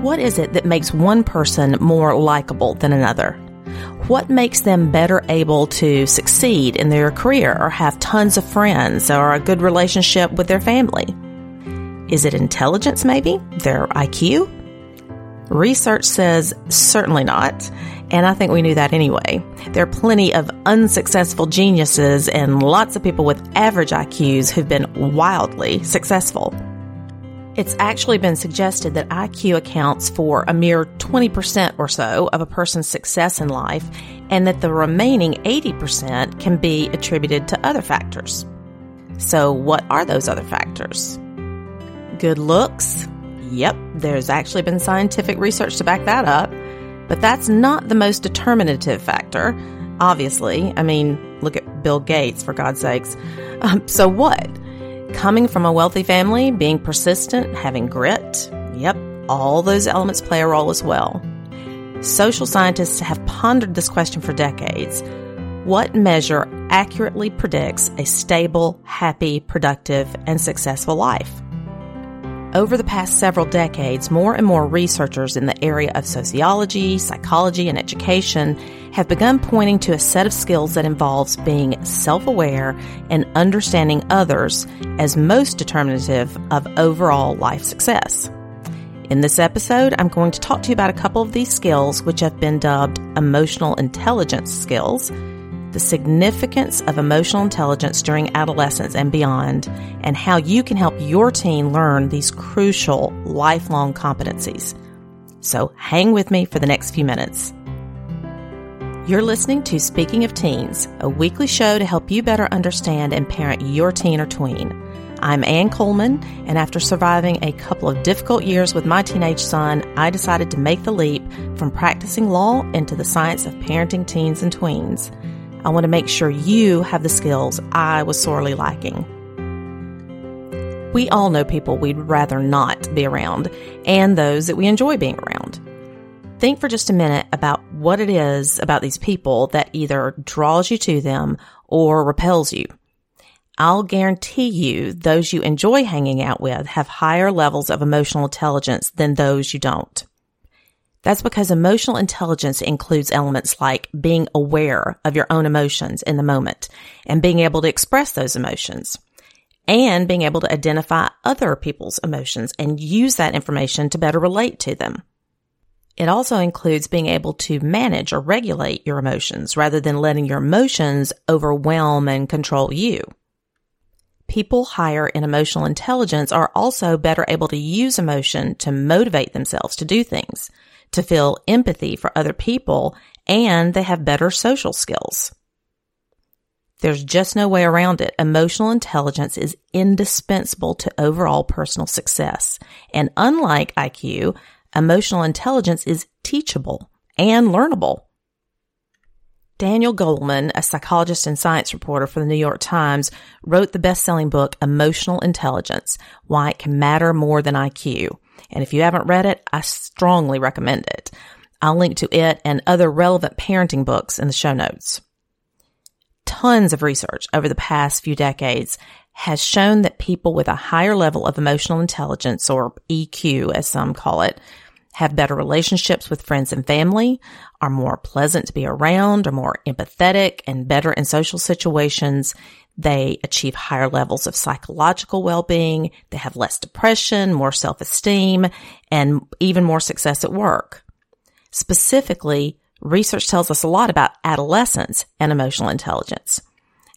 What is it that makes one person more likable than another? What makes them better able to succeed in their career or have tons of friends or a good relationship with their family? Is it intelligence, maybe? Their IQ? Research says certainly not, and I think we knew that anyway. There are plenty of unsuccessful geniuses and lots of people with average IQs who've been wildly successful. It's actually been suggested that IQ accounts for a mere 20% or so of a person's success in life, and that the remaining 80% can be attributed to other factors. So, what are those other factors? Good looks? Yep, there's actually been scientific research to back that up. But that's not the most determinative factor, obviously. I mean, look at Bill Gates, for God's sakes. Um, so, what? Coming from a wealthy family, being persistent, having grit, yep, all those elements play a role as well. Social scientists have pondered this question for decades. What measure accurately predicts a stable, happy, productive, and successful life? Over the past several decades, more and more researchers in the area of sociology, psychology, and education have begun pointing to a set of skills that involves being self-aware and understanding others as most determinative of overall life success. In this episode, I'm going to talk to you about a couple of these skills which have been dubbed emotional intelligence skills the significance of emotional intelligence during adolescence and beyond, and how you can help your teen learn these crucial lifelong competencies. So hang with me for the next few minutes. You're listening to Speaking of Teens, a weekly show to help you better understand and parent your teen or tween. I'm Ann Coleman, and after surviving a couple of difficult years with my teenage son, I decided to make the leap from practicing law into the science of parenting teens and tweens. I want to make sure you have the skills I was sorely lacking. We all know people we'd rather not be around and those that we enjoy being around. Think for just a minute about what it is about these people that either draws you to them or repels you. I'll guarantee you those you enjoy hanging out with have higher levels of emotional intelligence than those you don't. That's because emotional intelligence includes elements like being aware of your own emotions in the moment and being able to express those emotions and being able to identify other people's emotions and use that information to better relate to them. It also includes being able to manage or regulate your emotions rather than letting your emotions overwhelm and control you. People higher in emotional intelligence are also better able to use emotion to motivate themselves to do things to feel empathy for other people, and they have better social skills. There's just no way around it. Emotional intelligence is indispensable to overall personal success. And unlike IQ, emotional intelligence is teachable and learnable. Daniel Goleman, a psychologist and science reporter for the New York Times, wrote the best-selling book Emotional Intelligence: Why It Can Matter More Than IQ. And if you haven't read it, I strongly recommend it. I'll link to it and other relevant parenting books in the show notes. Tons of research over the past few decades has shown that people with a higher level of emotional intelligence, or EQ as some call it, have better relationships with friends and family, are more pleasant to be around, are more empathetic and better in social situations, they achieve higher levels of psychological well-being. They have less depression, more self-esteem, and even more success at work. Specifically, research tells us a lot about adolescence and emotional intelligence.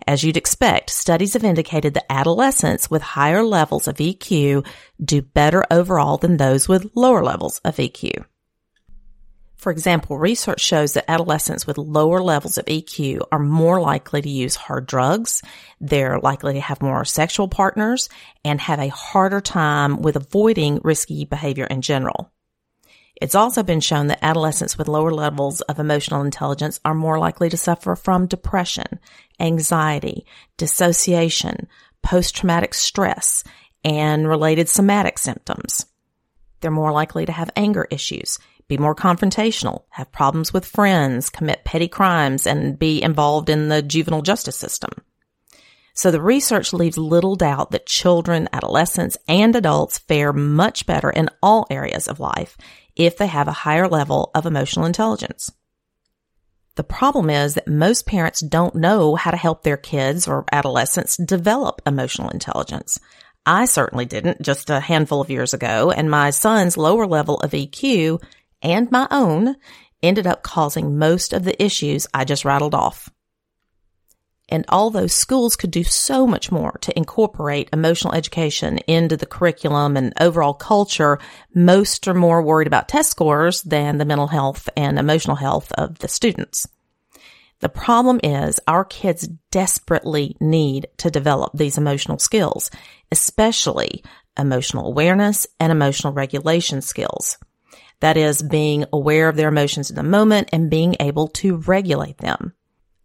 As you'd expect, studies have indicated that adolescents with higher levels of EQ do better overall than those with lower levels of EQ. For example, research shows that adolescents with lower levels of EQ are more likely to use hard drugs. They're likely to have more sexual partners and have a harder time with avoiding risky behavior in general. It's also been shown that adolescents with lower levels of emotional intelligence are more likely to suffer from depression, anxiety, dissociation, post-traumatic stress, and related somatic symptoms. They're more likely to have anger issues be more confrontational, have problems with friends, commit petty crimes, and be involved in the juvenile justice system. So the research leaves little doubt that children, adolescents, and adults fare much better in all areas of life if they have a higher level of emotional intelligence. The problem is that most parents don't know how to help their kids or adolescents develop emotional intelligence. I certainly didn't just a handful of years ago, and my son's lower level of EQ and my own ended up causing most of the issues I just rattled off. And although schools could do so much more to incorporate emotional education into the curriculum and overall culture, most are more worried about test scores than the mental health and emotional health of the students. The problem is our kids desperately need to develop these emotional skills, especially emotional awareness and emotional regulation skills. That is being aware of their emotions in the moment and being able to regulate them.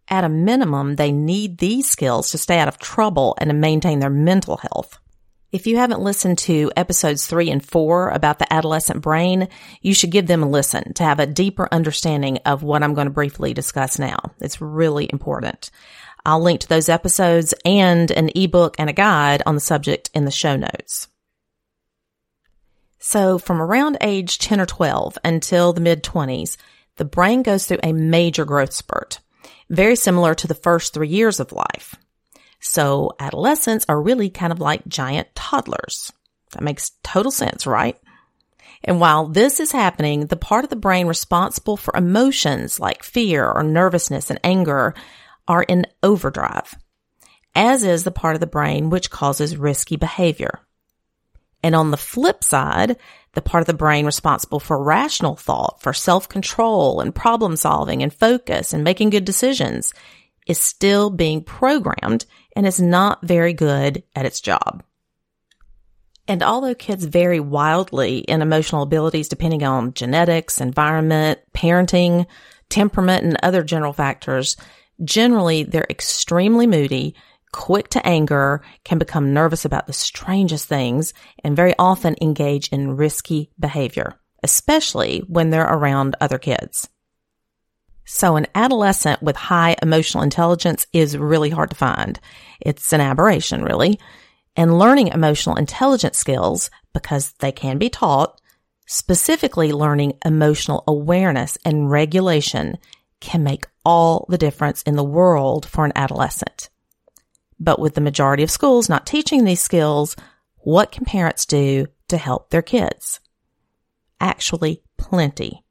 At a minimum, they need these skills to stay out of trouble and to maintain their mental health. If you haven't listened to episodes three and four about the adolescent brain, you should give them a listen to have a deeper understanding of what I'm going to briefly discuss now. It's really important. I'll link to those episodes and an ebook and a guide on the subject in the show notes. So from around age 10 or 12 until the mid 20s, the brain goes through a major growth spurt, very similar to the first three years of life. So adolescents are really kind of like giant toddlers. That makes total sense, right? And while this is happening, the part of the brain responsible for emotions like fear or nervousness and anger are in overdrive, as is the part of the brain which causes risky behavior. And on the flip side, the part of the brain responsible for rational thought, for self-control and problem solving and focus and making good decisions is still being programmed and is not very good at its job. And although kids vary wildly in emotional abilities depending on genetics, environment, parenting, temperament, and other general factors, generally they're extremely moody, quick to anger, can become nervous about the strangest things, and very often engage in risky behavior, especially when they're around other kids. So an adolescent with high emotional intelligence is really hard to find. It's an aberration, really. And learning emotional intelligence skills, because they can be taught, specifically learning emotional awareness and regulation can make all the difference in the world for an adolescent. But with the majority of schools not teaching these skills, what can parents do to help their kids? Actually, plenty.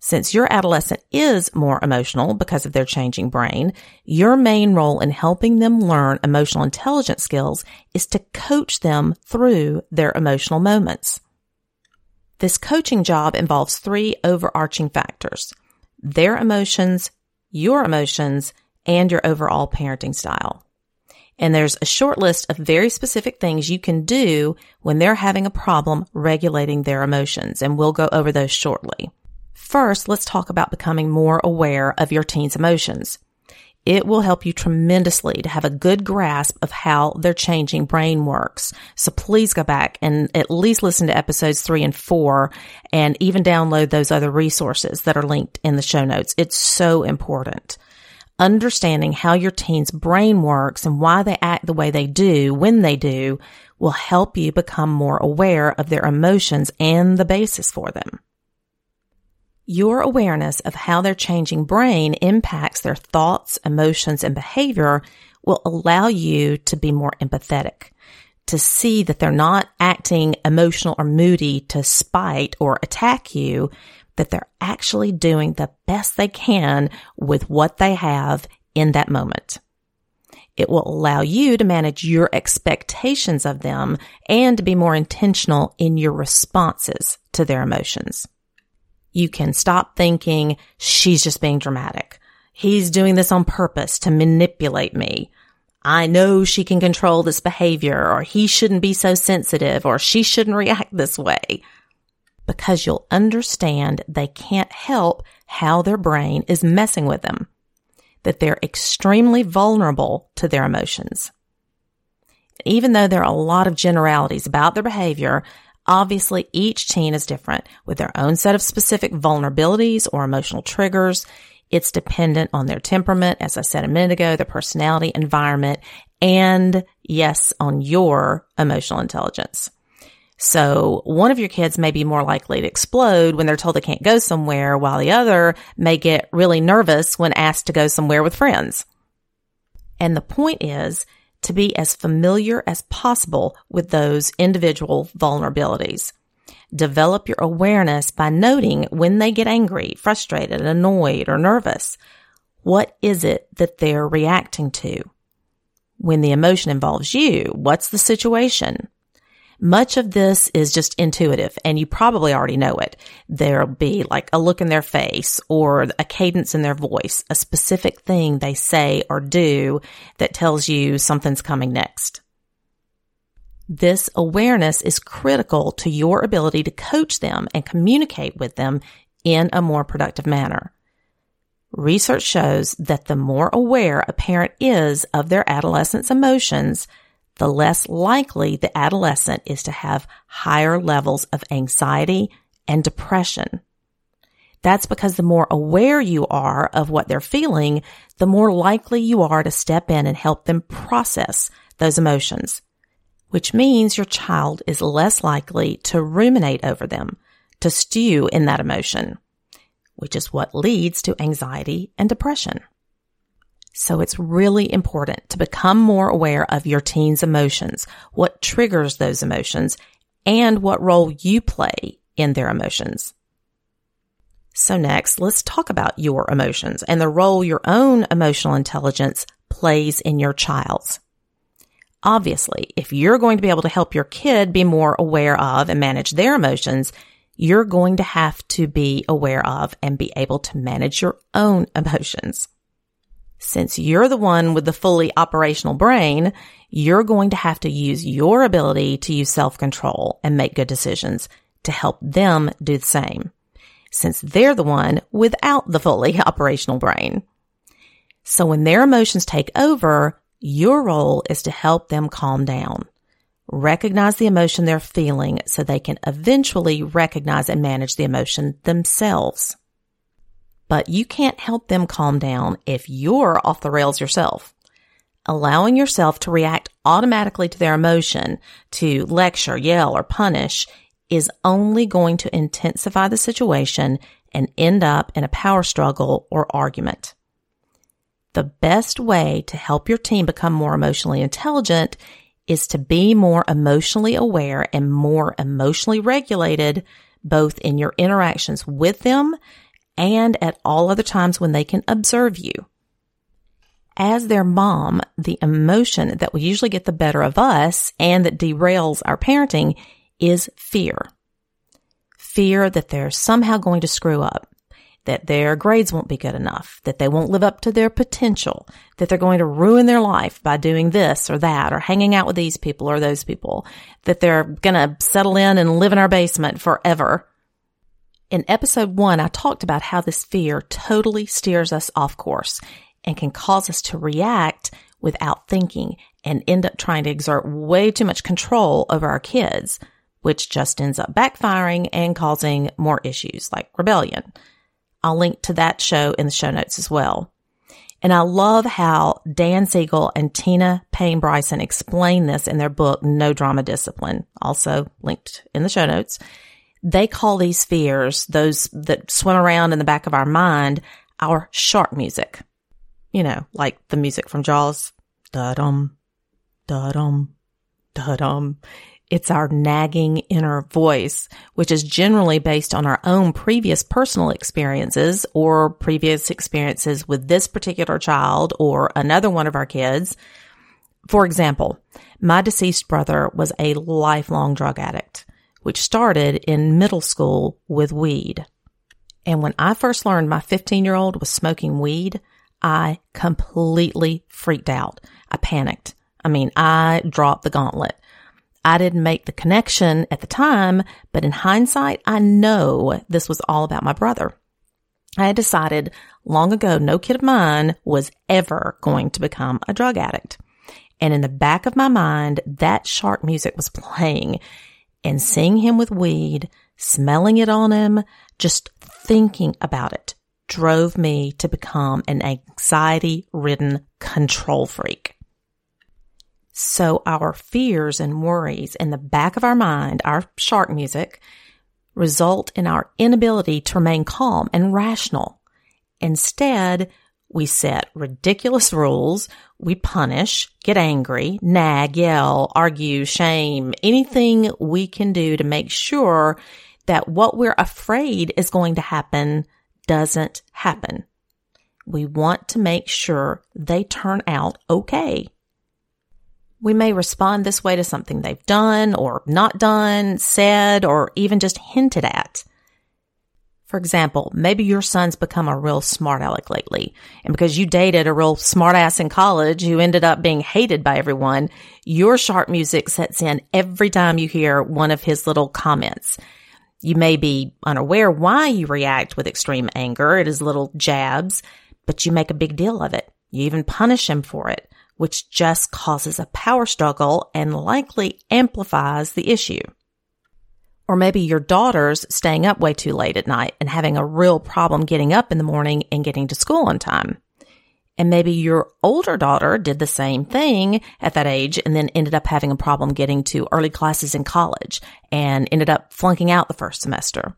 Since your adolescent is more emotional because of their changing brain, your main role in helping them learn emotional intelligence skills is to coach them through their emotional moments. This coaching job involves three overarching factors. Their emotions, your emotions, and your overall parenting style. And there's a short list of very specific things you can do when they're having a problem regulating their emotions. And we'll go over those shortly. First, let's talk about becoming more aware of your teen's emotions. It will help you tremendously to have a good grasp of how their changing brain works. So please go back and at least listen to episodes three and four and even download those other resources that are linked in the show notes. It's so important. Understanding how your teen's brain works and why they act the way they do when they do will help you become more aware of their emotions and the basis for them. Your awareness of how their changing brain impacts their thoughts, emotions, and behavior will allow you to be more empathetic, to see that they're not acting emotional or moody to spite or attack you, that they're actually doing the best they can with what they have in that moment. It will allow you to manage your expectations of them and to be more intentional in your responses to their emotions. You can stop thinking she's just being dramatic. He's doing this on purpose to manipulate me. I know she can control this behavior or he shouldn't be so sensitive or she shouldn't react this way because you'll understand they can't help how their brain is messing with them, that they're extremely vulnerable to their emotions. Even though there are a lot of generalities about their behavior, Obviously, each teen is different with their own set of specific vulnerabilities or emotional triggers. It's dependent on their temperament, as I said a minute ago, their personality, environment, and yes, on your emotional intelligence. So one of your kids may be more likely to explode when they're told they can't go somewhere while the other may get really nervous when asked to go somewhere with friends. And the point is to be as familiar as possible with those individual vulnerabilities. Develop your awareness by noting when they get angry, frustrated, annoyed, or nervous. What is it that they're reacting to? When the emotion involves you, what's the situation? Much of this is just intuitive and you probably already know it. There'll be like a look in their face or a cadence in their voice, a specific thing they say or do that tells you something's coming next. This awareness is critical to your ability to coach them and communicate with them in a more productive manner. Research shows that the more aware a parent is of their adolescent's emotions, the less likely the adolescent is to have higher levels of anxiety and depression. That's because the more aware you are of what they're feeling, the more likely you are to step in and help them process those emotions, which means your child is less likely to ruminate over them, to stew in that emotion, which is what leads to anxiety and depression. So it's really important to become more aware of your teen's emotions, what triggers those emotions, and what role you play in their emotions. So next, let's talk about your emotions and the role your own emotional intelligence plays in your child's. Obviously, if you're going to be able to help your kid be more aware of and manage their emotions, you're going to have to be aware of and be able to manage your own emotions. Since you're the one with the fully operational brain, you're going to have to use your ability to use self-control and make good decisions to help them do the same. Since they're the one without the fully operational brain. So when their emotions take over, your role is to help them calm down. Recognize the emotion they're feeling so they can eventually recognize and manage the emotion themselves but you can't help them calm down if you're off the rails yourself. Allowing yourself to react automatically to their emotion, to lecture, yell, or punish is only going to intensify the situation and end up in a power struggle or argument. The best way to help your team become more emotionally intelligent is to be more emotionally aware and more emotionally regulated, both in your interactions with them and at all other times when they can observe you. As their mom, the emotion that will usually get the better of us and that derails our parenting is fear. Fear that they're somehow going to screw up, that their grades won't be good enough, that they won't live up to their potential, that they're going to ruin their life by doing this or that or hanging out with these people or those people, that they're going to settle in and live in our basement forever in episode one, I talked about how this fear totally steers us off course and can cause us to react without thinking and end up trying to exert way too much control over our kids, which just ends up backfiring and causing more issues like rebellion. I'll link to that show in the show notes as well. And I love how Dan Siegel and Tina Payne Bryson explain this in their book, No Drama Discipline, also linked in the show notes. They call these fears, those that swim around in the back of our mind, our shark music. You know, like the music from Jaws. Da-dum, da-dum, da-dum. It's our nagging inner voice, which is generally based on our own previous personal experiences or previous experiences with this particular child or another one of our kids. For example, my deceased brother was a lifelong drug addict which started in middle school with weed. And when I first learned my 15 year old was smoking weed, I completely freaked out. I panicked. I mean, I dropped the gauntlet. I didn't make the connection at the time, but in hindsight, I know this was all about my brother. I had decided long ago no kid of mine was ever going to become a drug addict. And in the back of my mind, that shark music was playing and seeing him with weed, smelling it on him, just thinking about it drove me to become an anxiety ridden control freak. So our fears and worries in the back of our mind, our shark music, result in our inability to remain calm and rational. Instead, we set ridiculous rules. We punish, get angry, nag, yell, argue, shame, anything we can do to make sure that what we're afraid is going to happen doesn't happen. We want to make sure they turn out okay. We may respond this way to something they've done or not done, said, or even just hinted at. For example, maybe your son's become a real smart aleck lately. And because you dated a real smartass in college who ended up being hated by everyone, your shark music sets in every time you hear one of his little comments. You may be unaware why you react with extreme anger at his little jabs, but you make a big deal of it. You even punish him for it, which just causes a power struggle and likely amplifies the issue. Or maybe your daughter's staying up way too late at night and having a real problem getting up in the morning and getting to school on time. And maybe your older daughter did the same thing at that age and then ended up having a problem getting to early classes in college and ended up flunking out the first semester.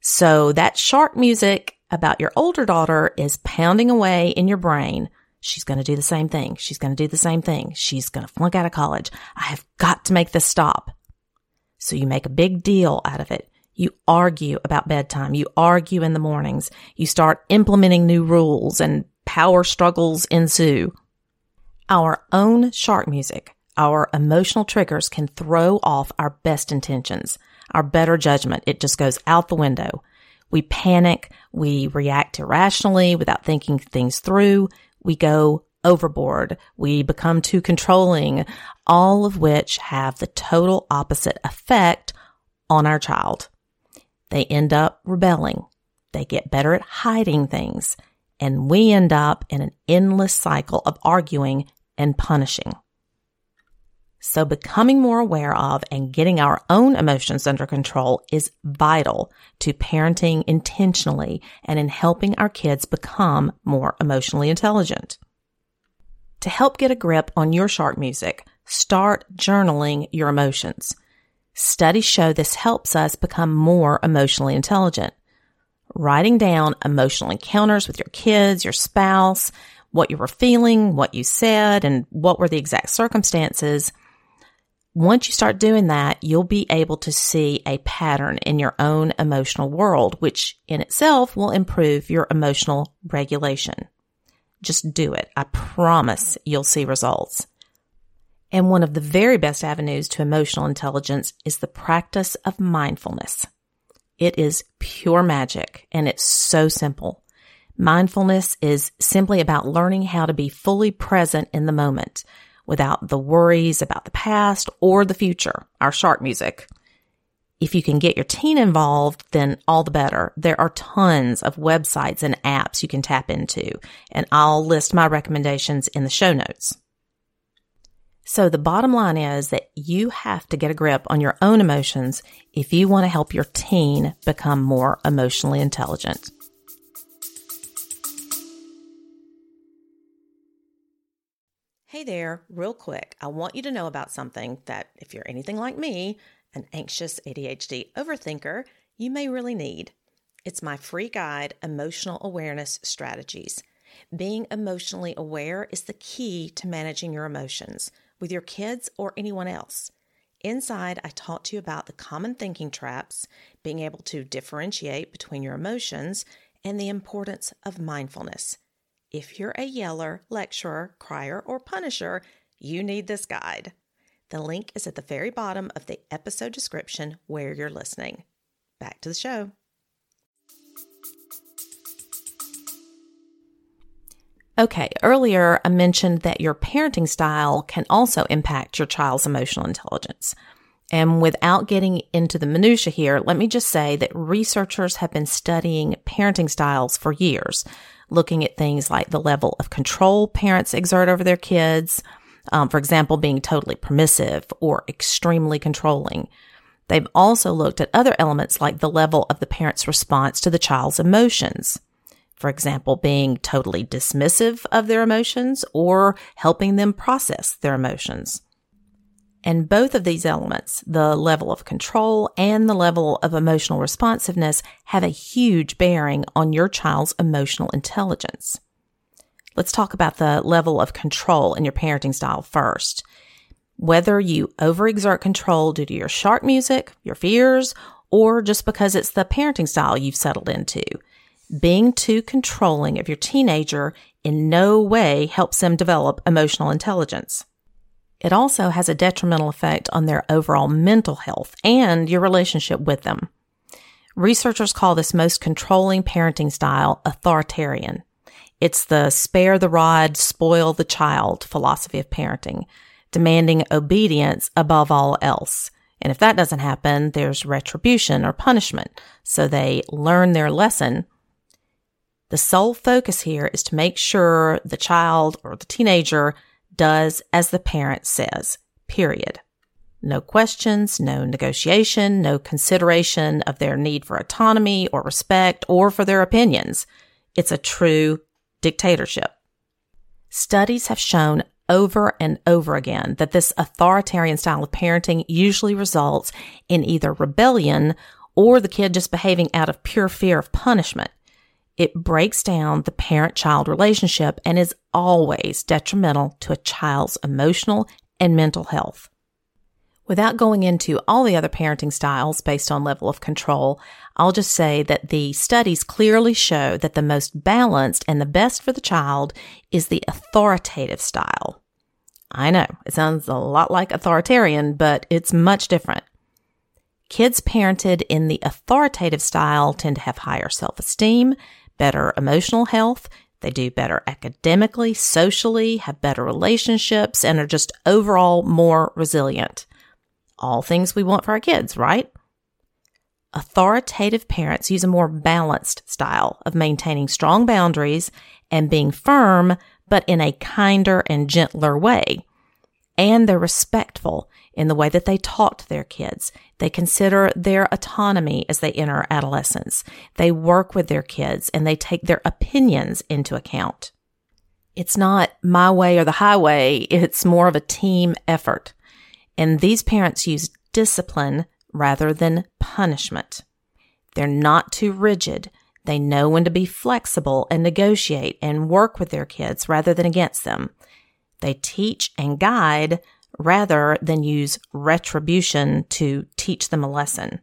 So that shark music about your older daughter is pounding away in your brain. She's going to do the same thing. She's going to do the same thing. She's going to flunk out of college. I have got to make this stop. So you make a big deal out of it. You argue about bedtime. You argue in the mornings. You start implementing new rules and power struggles ensue. Our own shark music, our emotional triggers can throw off our best intentions, our better judgment. It just goes out the window. We panic. We react irrationally without thinking things through. We go overboard. We become too controlling, all of which have the total opposite effect on our child. They end up rebelling. They get better at hiding things. And we end up in an endless cycle of arguing and punishing. So becoming more aware of and getting our own emotions under control is vital to parenting intentionally and in helping our kids become more emotionally intelligent. To help get a grip on your shark music, start journaling your emotions. Studies show this helps us become more emotionally intelligent. Writing down emotional encounters with your kids, your spouse, what you were feeling, what you said, and what were the exact circumstances. Once you start doing that, you'll be able to see a pattern in your own emotional world, which in itself will improve your emotional regulation. Just do it. I promise you'll see results. And one of the very best avenues to emotional intelligence is the practice of mindfulness. It is pure magic and it's so simple. Mindfulness is simply about learning how to be fully present in the moment without the worries about the past or the future, our shark music. If you can get your teen involved, then all the better. There are tons of websites and apps you can tap into, and I'll list my recommendations in the show notes. So the bottom line is that you have to get a grip on your own emotions if you want to help your teen become more emotionally intelligent. Hey there, real quick. I want you to know about something that, if you're anything like me, an anxious ADHD overthinker, you may really need. It's my free guide, Emotional Awareness Strategies. Being emotionally aware is the key to managing your emotions with your kids or anyone else. Inside, I talk to you about the common thinking traps, being able to differentiate between your emotions, and the importance of mindfulness. If you're a yeller, lecturer, crier, or punisher, you need this guide. The link is at the very bottom of the episode description where you're listening. Back to the show. Okay, earlier I mentioned that your parenting style can also impact your child's emotional intelligence. And without getting into the minutia here, let me just say that researchers have been studying parenting styles for years, looking at things like the level of control parents exert over their kids, um, for example, being totally permissive or extremely controlling. They've also looked at other elements like the level of the parent's response to the child's emotions. For example, being totally dismissive of their emotions or helping them process their emotions. And both of these elements, the level of control and the level of emotional responsiveness, have a huge bearing on your child's emotional intelligence. Let's talk about the level of control in your parenting style first. Whether you overexert control due to your shark music, your fears, or just because it's the parenting style you've settled into, being too controlling of your teenager in no way helps them develop emotional intelligence. It also has a detrimental effect on their overall mental health and your relationship with them. Researchers call this most controlling parenting style authoritarian. It's the spare the rod, spoil the child philosophy of parenting, demanding obedience above all else. And if that doesn't happen, there's retribution or punishment. So they learn their lesson. The sole focus here is to make sure the child or the teenager does as the parent says, period. No questions, no negotiation, no consideration of their need for autonomy or respect or for their opinions. It's a true dictatorship. Studies have shown over and over again that this authoritarian style of parenting usually results in either rebellion or the kid just behaving out of pure fear of punishment. It breaks down the parent child relationship and is always detrimental to a child's emotional and mental health. Without going into all the other parenting styles based on level of control, I'll just say that the studies clearly show that the most balanced and the best for the child is the authoritative style. I know it sounds a lot like authoritarian, but it's much different. Kids parented in the authoritative style tend to have higher self esteem, better emotional health. They do better academically, socially, have better relationships, and are just overall more resilient. All things we want for our kids, right? Authoritative parents use a more balanced style of maintaining strong boundaries and being firm, but in a kinder and gentler way. And they're respectful in the way that they talk to their kids. They consider their autonomy as they enter adolescence. They work with their kids and they take their opinions into account. It's not my way or the highway. It's more of a team effort. And these parents use discipline rather than punishment. They're not too rigid. They know when to be flexible and negotiate and work with their kids rather than against them. They teach and guide rather than use retribution to teach them a lesson.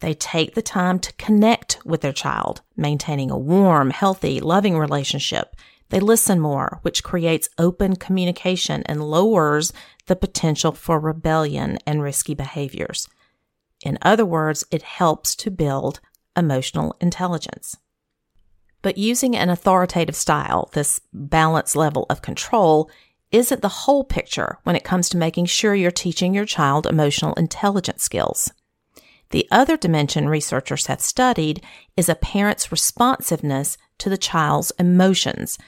They take the time to connect with their child, maintaining a warm, healthy, loving relationship. They listen more, which creates open communication and lowers the potential for rebellion and risky behaviors. In other words, it helps to build emotional intelligence. But using an authoritative style, this balanced level of control, isn't the whole picture when it comes to making sure you're teaching your child emotional intelligence skills. The other dimension researchers have studied is a parent's responsiveness to the child's emotions.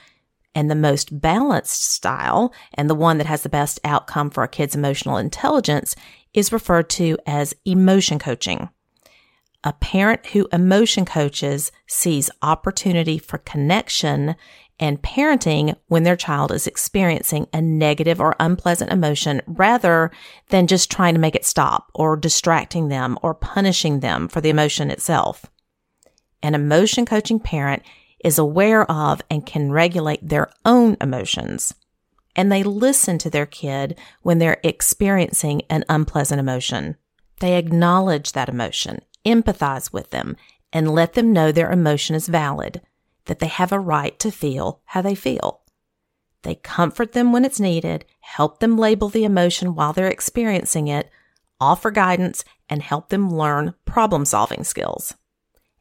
And the most balanced style, and the one that has the best outcome for a kid's emotional intelligence, is referred to as emotion coaching. A parent who emotion coaches sees opportunity for connection and parenting when their child is experiencing a negative or unpleasant emotion rather than just trying to make it stop or distracting them or punishing them for the emotion itself. An emotion coaching parent is aware of and can regulate their own emotions. And they listen to their kid when they're experiencing an unpleasant emotion. They acknowledge that emotion, empathize with them, and let them know their emotion is valid that they have a right to feel how they feel. They comfort them when it's needed, help them label the emotion while they're experiencing it, offer guidance, and help them learn problem solving skills.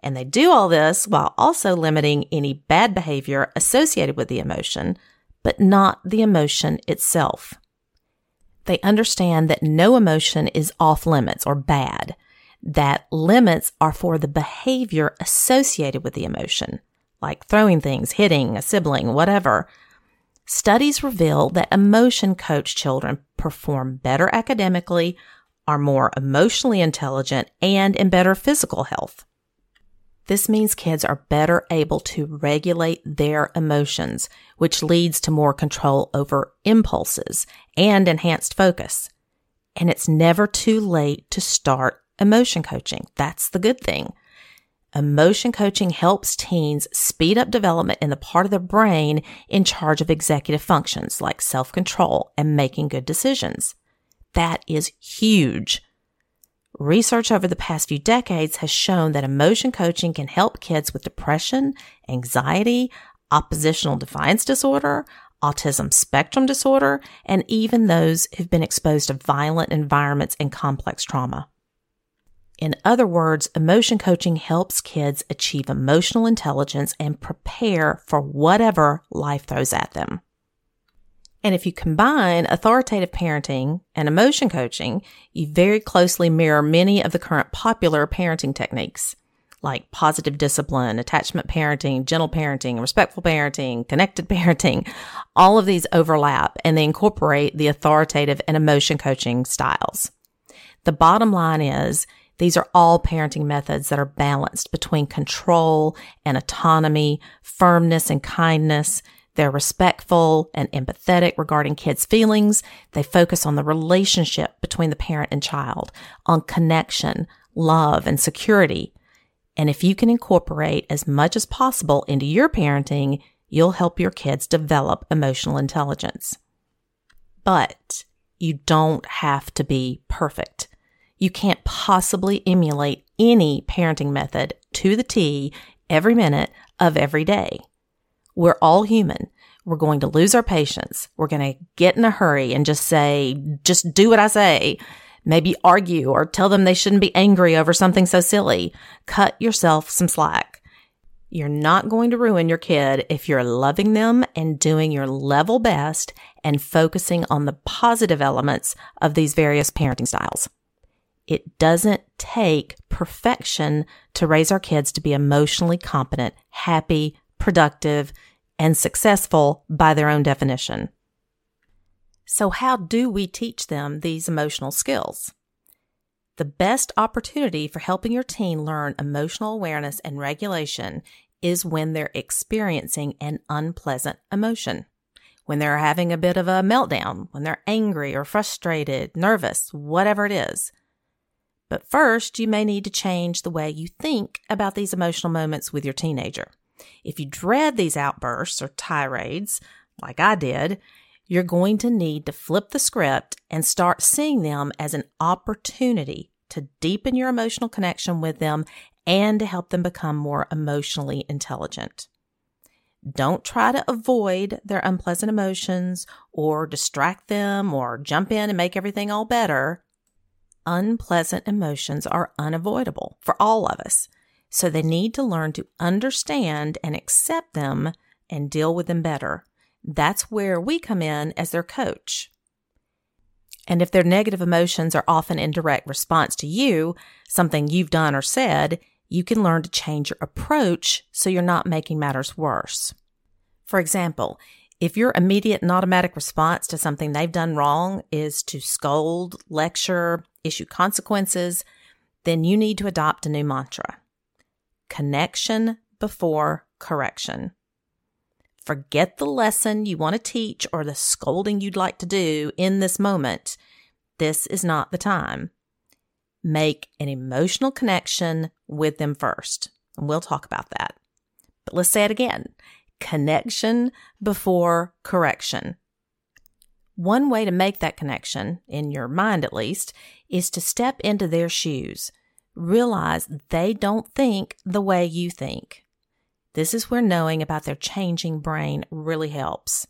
And they do all this while also limiting any bad behavior associated with the emotion, but not the emotion itself. They understand that no emotion is off limits or bad, that limits are for the behavior associated with the emotion, like throwing things, hitting a sibling, whatever. Studies reveal that emotion coach children perform better academically, are more emotionally intelligent, and in better physical health. This means kids are better able to regulate their emotions, which leads to more control over impulses and enhanced focus. And it's never too late to start emotion coaching. That's the good thing. Emotion coaching helps teens speed up development in the part of the brain in charge of executive functions like self control and making good decisions. That is huge. Research over the past few decades has shown that emotion coaching can help kids with depression, anxiety, oppositional defiance disorder, autism spectrum disorder, and even those who've been exposed to violent environments and complex trauma. In other words, emotion coaching helps kids achieve emotional intelligence and prepare for whatever life throws at them. And if you combine authoritative parenting and emotion coaching, you very closely mirror many of the current popular parenting techniques like positive discipline, attachment parenting, gentle parenting, respectful parenting, connected parenting. All of these overlap and they incorporate the authoritative and emotion coaching styles. The bottom line is these are all parenting methods that are balanced between control and autonomy, firmness and kindness, they're respectful and empathetic regarding kids' feelings. They focus on the relationship between the parent and child, on connection, love, and security. And if you can incorporate as much as possible into your parenting, you'll help your kids develop emotional intelligence. But you don't have to be perfect. You can't possibly emulate any parenting method to the T every minute of every day. We're all human. We're going to lose our patience. We're going to get in a hurry and just say, just do what I say. Maybe argue or tell them they shouldn't be angry over something so silly. Cut yourself some slack. You're not going to ruin your kid if you're loving them and doing your level best and focusing on the positive elements of these various parenting styles. It doesn't take perfection to raise our kids to be emotionally competent, happy, productive, and successful by their own definition. So, how do we teach them these emotional skills? The best opportunity for helping your teen learn emotional awareness and regulation is when they're experiencing an unpleasant emotion. When they're having a bit of a meltdown, when they're angry or frustrated, nervous, whatever it is. But first, you may need to change the way you think about these emotional moments with your teenager. If you dread these outbursts or tirades, like I did, you're going to need to flip the script and start seeing them as an opportunity to deepen your emotional connection with them and to help them become more emotionally intelligent. Don't try to avoid their unpleasant emotions or distract them or jump in and make everything all better. Unpleasant emotions are unavoidable for all of us. So they need to learn to understand and accept them and deal with them better. That's where we come in as their coach. And if their negative emotions are often in direct response to you, something you've done or said, you can learn to change your approach so you're not making matters worse. For example, if your immediate and automatic response to something they've done wrong is to scold, lecture, issue consequences, then you need to adopt a new mantra connection before correction. Forget the lesson you want to teach or the scolding you'd like to do in this moment. This is not the time. Make an emotional connection with them first. And we'll talk about that. But let's say it again connection before correction. One way to make that connection, in your mind at least, is to step into their shoes realize they don't think the way you think. This is where knowing about their changing brain really helps.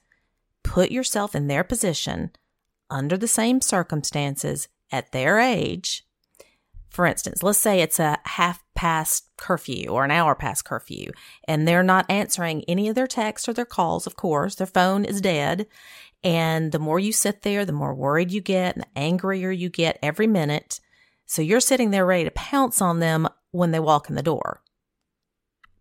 Put yourself in their position under the same circumstances at their age. For instance, let's say it's a half past curfew or an hour past curfew, and they're not answering any of their texts or their calls, of course. Their phone is dead. And the more you sit there, the more worried you get and the angrier you get every minute. So you're sitting there ready to pounce on them when they walk in the door.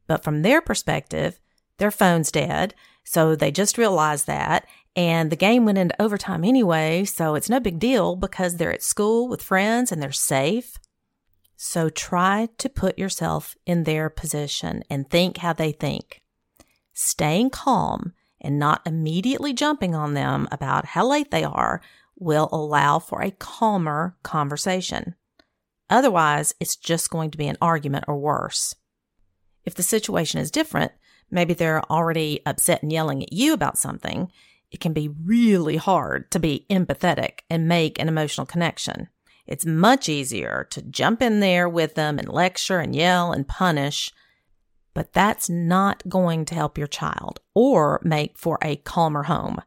But from their perspective, their phone's dead. So they just realized that. And the game went into overtime anyway. So it's no big deal because they're at school with friends and they're safe. So try to put yourself in their position and think how they think. Staying calm and not immediately jumping on them about how late they are will allow for a calmer conversation. Otherwise, it's just going to be an argument or worse. If the situation is different, maybe they're already upset and yelling at you about something, it can be really hard to be empathetic and make an emotional connection. It's much easier to jump in there with them and lecture and yell and punish, but that's not going to help your child or make for a calmer home.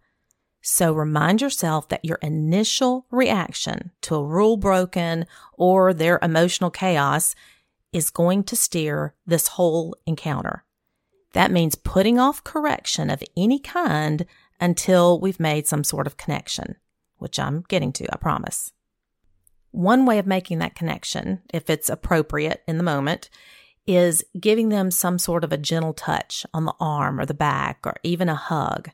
So remind yourself that your initial reaction to a rule broken or their emotional chaos is going to steer this whole encounter. That means putting off correction of any kind until we've made some sort of connection, which I'm getting to, I promise. One way of making that connection, if it's appropriate in the moment, is giving them some sort of a gentle touch on the arm or the back or even a hug.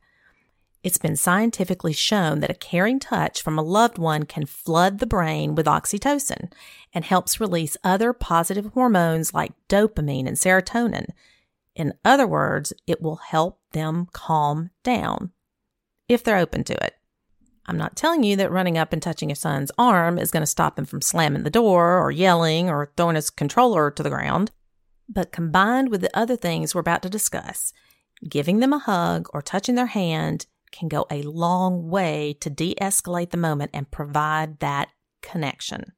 It's been scientifically shown that a caring touch from a loved one can flood the brain with oxytocin and helps release other positive hormones like dopamine and serotonin. In other words, it will help them calm down if they're open to it. I'm not telling you that running up and touching your son's arm is going to stop him from slamming the door or yelling or throwing his controller to the ground. But combined with the other things we're about to discuss, giving them a hug or touching their hand can go a long way to de escalate the moment and provide that connection.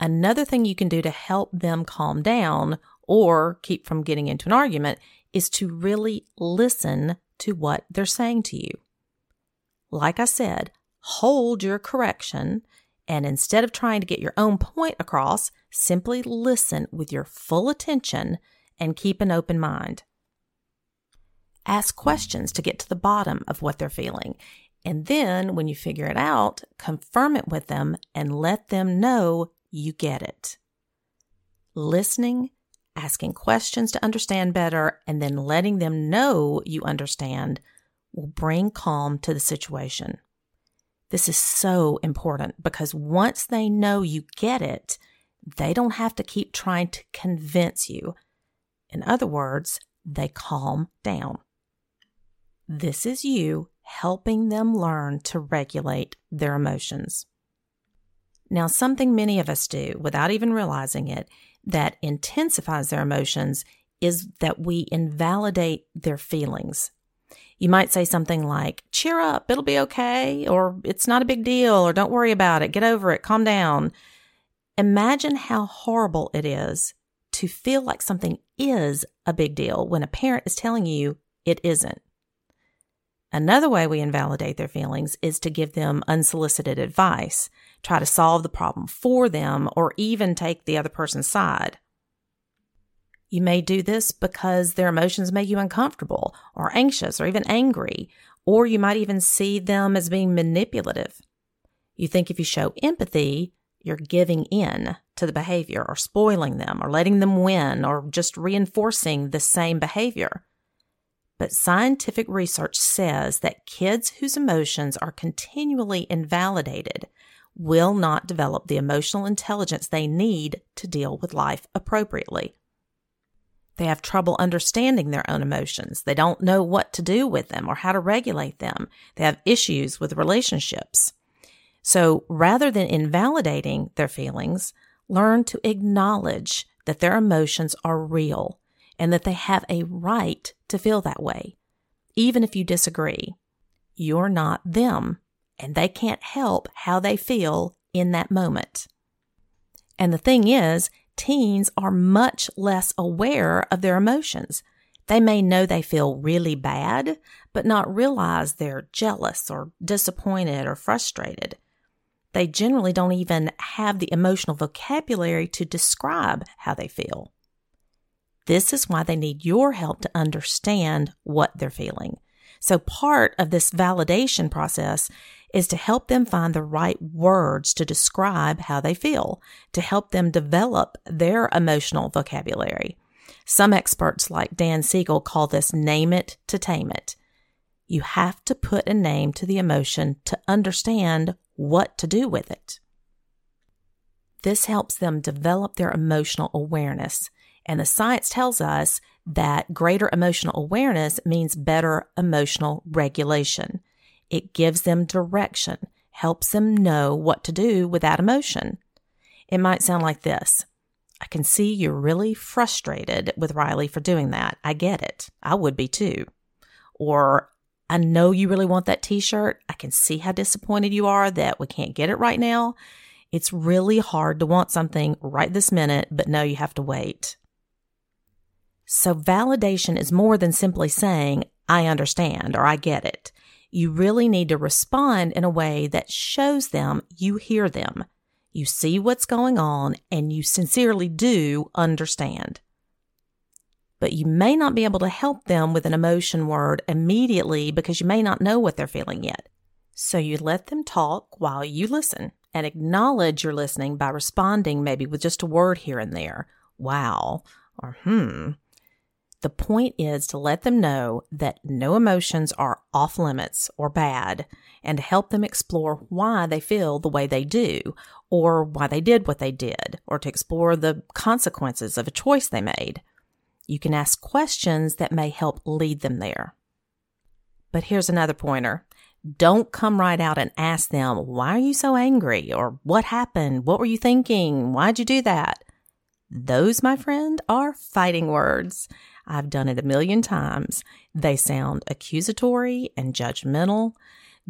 Another thing you can do to help them calm down or keep from getting into an argument is to really listen to what they're saying to you. Like I said, hold your correction and instead of trying to get your own point across, simply listen with your full attention and keep an open mind. Ask questions to get to the bottom of what they're feeling. And then, when you figure it out, confirm it with them and let them know you get it. Listening asking questions to understand better, and then letting them know you understand will bring calm to the situation. This is so important because once they know you get it, they don't have to keep trying to convince you. In other words, they calm down. This is you helping them learn to regulate their emotions. Now, something many of us do without even realizing it that intensifies their emotions is that we invalidate their feelings. You might say something like, cheer up, it'll be okay, or it's not a big deal, or don't worry about it, get over it, calm down. Imagine how horrible it is to feel like something is a big deal when a parent is telling you it isn't. Another way we invalidate their feelings is to give them unsolicited advice, try to solve the problem for them, or even take the other person's side. You may do this because their emotions make you uncomfortable, or anxious, or even angry, or you might even see them as being manipulative. You think if you show empathy, you're giving in to the behavior, or spoiling them, or letting them win, or just reinforcing the same behavior. But scientific research says that kids whose emotions are continually invalidated will not develop the emotional intelligence they need to deal with life appropriately. They have trouble understanding their own emotions. They don't know what to do with them or how to regulate them. They have issues with relationships. So rather than invalidating their feelings, learn to acknowledge that their emotions are real and that they have a right to feel that way, even if you disagree. You're not them, and they can't help how they feel in that moment. And the thing is, teens are much less aware of their emotions. They may know they feel really bad, but not realize they're jealous or disappointed or frustrated. They generally don't even have the emotional vocabulary to describe how they feel. This is why they need your help to understand what they're feeling. So part of this validation process is to help them find the right words to describe how they feel, to help them develop their emotional vocabulary. Some experts like Dan Siegel call this name it to tame it. You have to put a name to the emotion to understand what to do with it. This helps them develop their emotional awareness. And the science tells us that greater emotional awareness means better emotional regulation. It gives them direction, helps them know what to do with that emotion. It might sound like this. I can see you're really frustrated with Riley for doing that. I get it. I would be too. Or I know you really want that t shirt. I can see how disappointed you are that we can't get it right now. It's really hard to want something right this minute, but no, you have to wait. So validation is more than simply saying, I understand or I get it. You really need to respond in a way that shows them you hear them. You see what's going on and you sincerely do understand. But you may not be able to help them with an emotion word immediately because you may not know what they're feeling yet. So you let them talk while you listen and acknowledge you're listening by responding maybe with just a word here and there. Wow. Or hmm. The point is to let them know that no emotions are off limits or bad and to help them explore why they feel the way they do or why they did what they did or to explore the consequences of a choice they made. You can ask questions that may help lead them there. But here's another pointer. Don't come right out and ask them, why are you so angry? Or what happened? What were you thinking? Why'd you do that? Those, my friend, are fighting words. I've done it a million times. They sound accusatory and judgmental.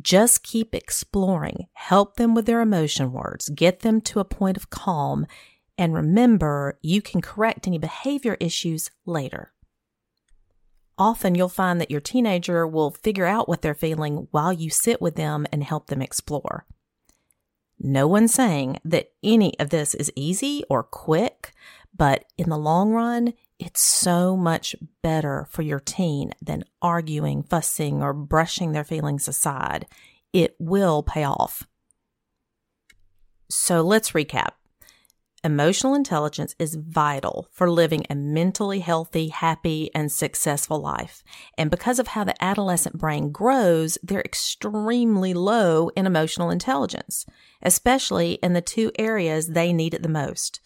Just keep exploring. Help them with their emotion words. Get them to a point of calm. And remember, you can correct any behavior issues later. Often you'll find that your teenager will figure out what they're feeling while you sit with them and help them explore. No one's saying that any of this is easy or quick, but in the long run, it's so much better for your teen than arguing, fussing, or brushing their feelings aside. It will pay off. So let's recap. Emotional intelligence is vital for living a mentally healthy, happy, and successful life. And because of how the adolescent brain grows, they're extremely low in emotional intelligence, especially in the two areas they need it the most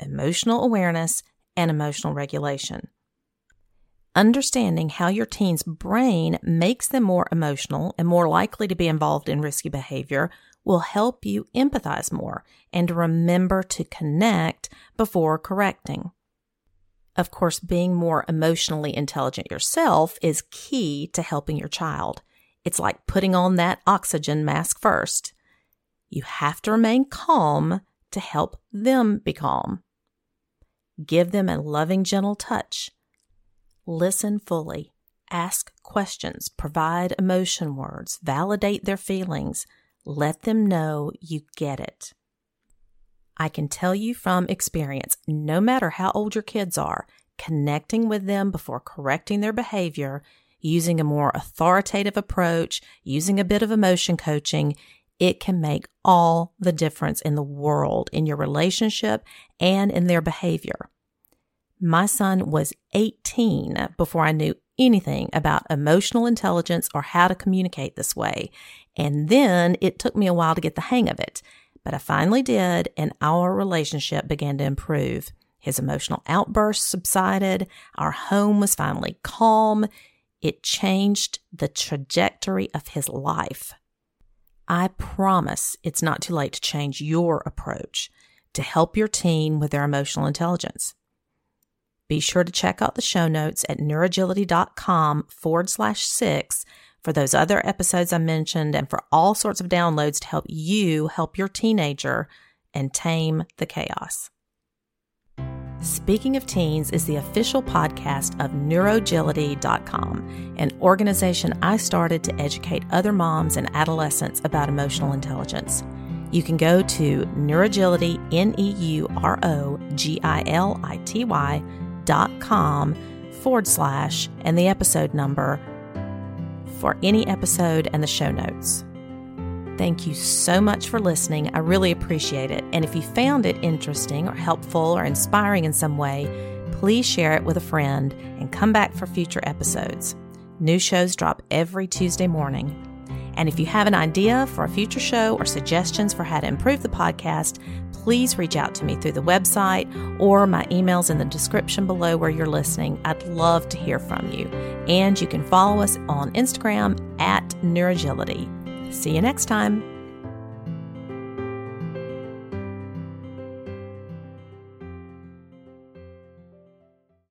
emotional awareness and emotional regulation. Understanding how your teen's brain makes them more emotional and more likely to be involved in risky behavior will help you empathize more and remember to connect before correcting. Of course, being more emotionally intelligent yourself is key to helping your child. It's like putting on that oxygen mask first. You have to remain calm to help them be calm. Give them a loving, gentle touch. Listen fully. Ask questions. Provide emotion words. Validate their feelings. Let them know you get it. I can tell you from experience, no matter how old your kids are, connecting with them before correcting their behavior, using a more authoritative approach, using a bit of emotion coaching, it can make all the difference in the world in your relationship and in their behavior. My son was 18 before I knew anything about emotional intelligence or how to communicate this way. And then it took me a while to get the hang of it. But I finally did, and our relationship began to improve. His emotional outbursts subsided. Our home was finally calm. It changed the trajectory of his life. I promise it's not too late to change your approach to help your teen with their emotional intelligence. Be sure to check out the show notes at neurogility.com forward slash six for those other episodes I mentioned and for all sorts of downloads to help you help your teenager and tame the chaos. Speaking of Teens is the official podcast of Neurogility.com, an organization I started to educate other moms and adolescents about emotional intelligence. You can go to Neurogility, N E U R O G I L I T Y com forward slash and the episode number for any episode and the show notes. Thank you so much for listening. I really appreciate it. And if you found it interesting or helpful or inspiring in some way, please share it with a friend and come back for future episodes. New shows drop every Tuesday morning. And if you have an idea for a future show or suggestions for how to improve the podcast, please reach out to me through the website or my emails in the description below where you're listening. I'd love to hear from you. And you can follow us on Instagram at Neurogility. See you next time.